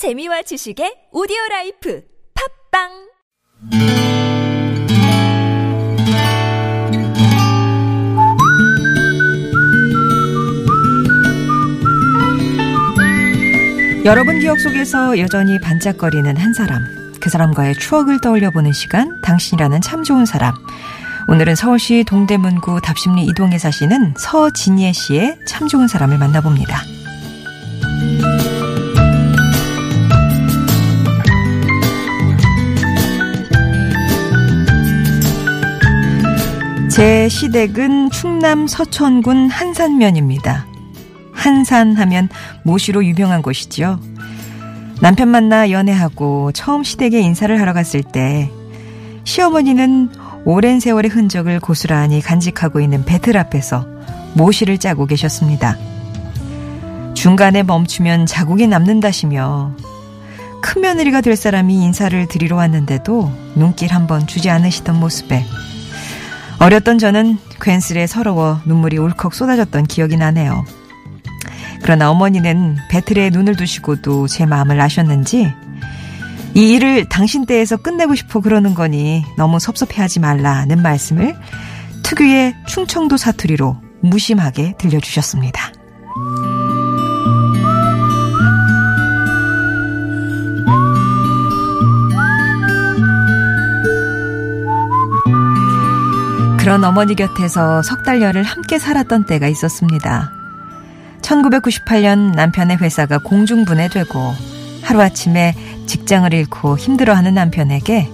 재미와 지식의 오디오 라이프 팟빵 여러분 기억 속에서 여전히 반짝거리는 한 사람. 그 사람과의 추억을 떠올려 보는 시간, 당신이라는 참 좋은 사람. 오늘은 서울시 동대문구 답십리 이동에 사시는 서진예 씨의 참 좋은 사람을 만나봅니다. 제 시댁은 충남 서천군 한산면입니다. 한산 하면 모시로 유명한 곳이죠. 남편 만나 연애하고 처음 시댁에 인사를 하러 갔을 때 시어머니는 오랜 세월의 흔적을 고스란히 간직하고 있는 배틀 앞에서 모시를 짜고 계셨습니다. 중간에 멈추면 자국이 남는다시며 큰 며느리가 될 사람이 인사를 드리러 왔는데도 눈길 한번 주지 않으시던 모습에 어렸던 저는 괜스레 서러워 눈물이 울컥 쏟아졌던 기억이 나네요. 그러나 어머니는 배틀에 눈을 두시고도 제 마음을 아셨는지 이 일을 당신 때에서 끝내고 싶어 그러는 거니 너무 섭섭해하지 말라는 말씀을 특유의 충청도 사투리로 무심하게 들려주셨습니다. 그런 어머니 곁에서 석 달여를 함께 살았던 때가 있었습니다. 1998년 남편의 회사가 공중분해 되고 하루아침에 직장을 잃고 힘들어하는 남편에게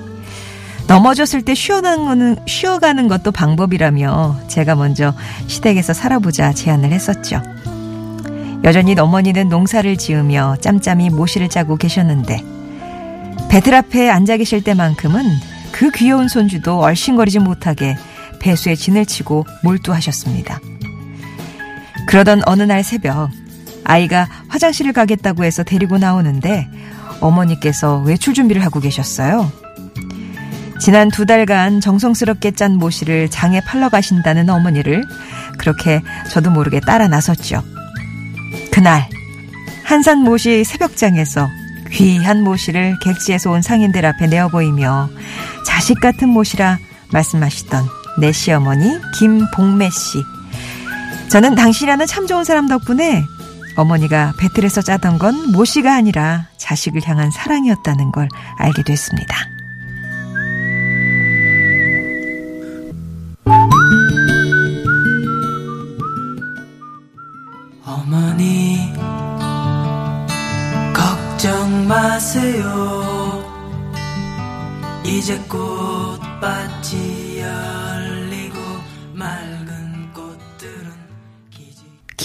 넘어졌을 때 쉬어가는, 쉬어가는 것도 방법이라며 제가 먼저 시댁에서 살아보자 제안을 했었죠. 여전히 어머니는 농사를 지으며 짬짬이 모시를 짜고 계셨는데 배틀 앞에 앉아 계실 때만큼은 그 귀여운 손주도 얼씬거리지 못하게 배수에 진을 치고 몰두하셨습니다. 그러던 어느 날 새벽 아이가 화장실을 가겠다고 해서 데리고 나오는데 어머니께서 외출 준비를 하고 계셨어요. 지난 두 달간 정성스럽게 짠 모시를 장에 팔러 가신다는 어머니를 그렇게 저도 모르게 따라 나섰죠. 그날 한산 모시 새벽장에서 귀한 모시를 객지에서 온 상인들 앞에 내어 보이며 자식 같은 모시라 말씀하시던 내 시어머니 김봉매 씨. 저는 당신이라는 참 좋은 사람 덕분에 어머니가 배틀에서 짜던 건 모시가 아니라 자식을 향한 사랑이었다는 걸 알게 됐습니다. 어머니 걱정 마세요 이제 꽃밭이 열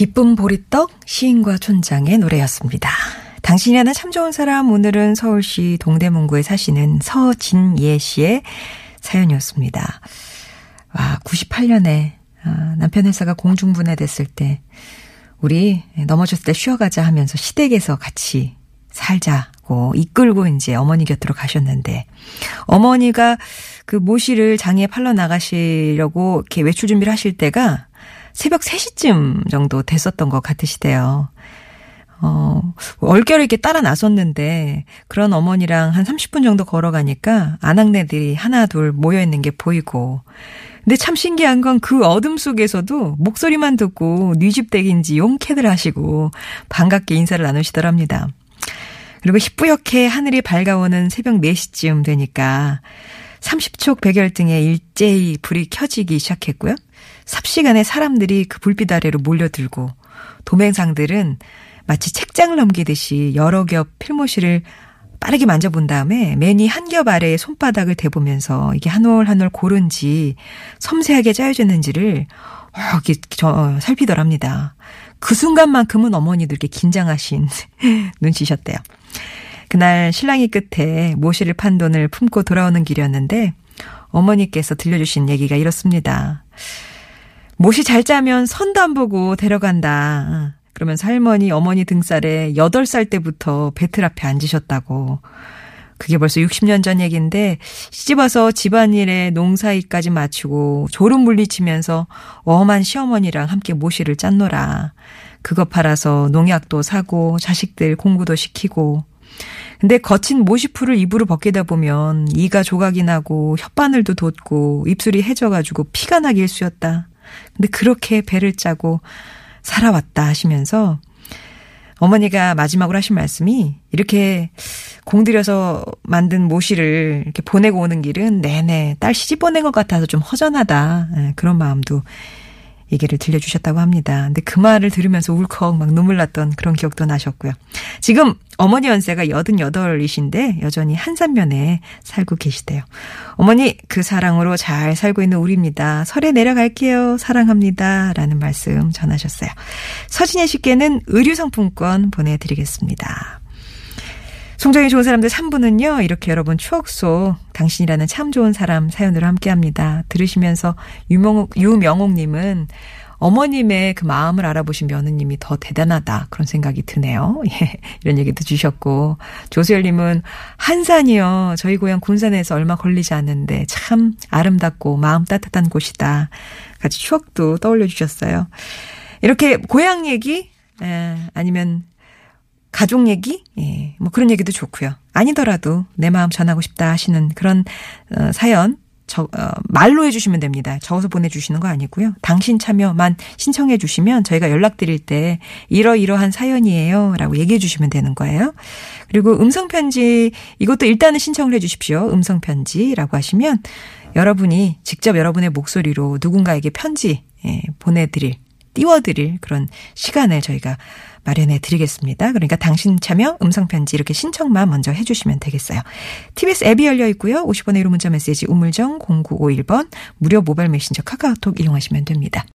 기쁨 보리떡 시인과 촌장의 노래였습니다. 당신이 하나 참 좋은 사람 오늘은 서울시 동대문구에 사시는 서진예 씨의 사연이었습니다. 와 98년에 아, 남편 회사가 공중분해됐을 때 우리 넘어졌을 때 쉬어가자 하면서 시댁에서 같이 살자고 이끌고 이제 어머니 곁으로 가셨는데 어머니가 그 모시를 장에 팔러 나가시려고 이렇게 외출 준비를 하실 때가 새벽 3시쯤 정도 됐었던 것 같으시대요. 어, 얼결에 이렇게 따라 나섰는데 그런 어머니랑 한 30분 정도 걸어가니까 아낙네들이 하나 둘 모여 있는 게 보이고 근데 참 신기한 건 그 어둠 속에서도 목소리만 듣고 뉘집 댁인지 용케들 하시고 반갑게 인사를 나누시더랍니다. 그리고 희뿌옇게 하늘이 밝아오는 새벽 4시쯤 되니까 30촉 백열 등에 일제히 불이 켜지기 시작했고요. 삽시간에 사람들이 그 불빛 아래로 몰려들고 도맹상들은 마치 책장을 넘기듯이 여러 겹 필모시를 빠르게 만져본 다음에 매니 한 겹 아래에 손바닥을 대보면서 이게 한 올 한 올 고른지 섬세하게 짜여졌는지를 어, 저 살피더랍니다. 그 순간만큼은 이렇게 긴장하신 눈치셨대요. 그날 신랑이 끝에 모시를 판 돈을 품고 돌아오는 길이었는데 어머니께서 들려주신 얘기가 이렇습니다. 모시 잘 짜면 선도 안 보고 데려간다. 그러면서 할머니, 어머니 등살에 8살 때부터 배틀 앞에 앉으셨다고. 그게 벌써 60년 전 얘기인데 시집 와서 집안일에 농사일까지 마치고 졸음 물리치면서 엄한 시어머니랑 함께 모시를 짰노라. 그거 팔아서 농약도 사고 자식들 공부도 시키고 근데 거친 모시풀을 입으로 벗기다 보면 이가 조각이 나고 혓바늘도 돋고 입술이 해져가지고 피가 나기 일쑤였다. 근데 그렇게 배를 짜고 살아왔다 하시면서 어머니가 마지막으로 하신 말씀이 이렇게 공들여서 만든 모시를 이렇게 보내고 오는 길은 내내 딸 시집 보낸 것 같아서 좀 허전하다. 예, 그런 마음도 얘기를 들려주셨다고 합니다. 근데 그 말을 들으면서 울컥 막 눈물 났던 그런 기억도 나셨고요. 지금 어머니 연세가 88이신데 여전히 한산면에 살고 계시대요. 어머니 그 사랑으로 잘 살고 있는 우리입니다. 설에 내려갈게요. 사랑합니다. 라는 말씀 전하셨어요. 서진예 씨께는 의류상품권 보내드리겠습니다. 송정이 좋은 사람들 3부는요, 이렇게 여러분 추억 속 당신이라는 참 좋은 사람 사연으로 함께 합니다. 들으시면서 유명옥, 유명옥님은 어머님의 그 마음을 알아보신 며느님이 더 대단하다. 그런 생각이 드네요. 예, 이런 얘기도 주셨고. 조수열님은 한산이요. 저희 고향 군산에서 얼마 걸리지 않는데 참 아름답고 마음 따뜻한 곳이다. 같이 추억도 떠올려 주셨어요. 이렇게 고향 얘기, 에, 아니면 가족 얘기? 예, 뭐 그런 얘기도 좋고요. 아니더라도 내 마음 전하고 싶다 하시는 그런 어, 사연 저, 어, 말로 해주시면 됩니다. 적어서 보내주시는 거 아니고요. 당신 참여만 신청해 주시면 저희가 연락드릴 때 이러이러한 사연이에요. 라고 얘기해 주시면 되는 거예요. 그리고 음성편지 이것도 일단은 신청을 해 주십시오. 음성편지라고 하시면 여러분이 직접 여러분의 목소리로 누군가에게 편지 예, 보내드릴 띄워드릴 그런 시간을 저희가 마련해 드리겠습니다. 그러니까 당신 참여 음성편지 이렇게 신청만 먼저 해주시면 되겠어요. TBS 앱이 열려 있고요. 50원의 1호 문자 메시지 우물정 0951번 무료 모바일 메신저 카카오톡 이용하시면 됩니다.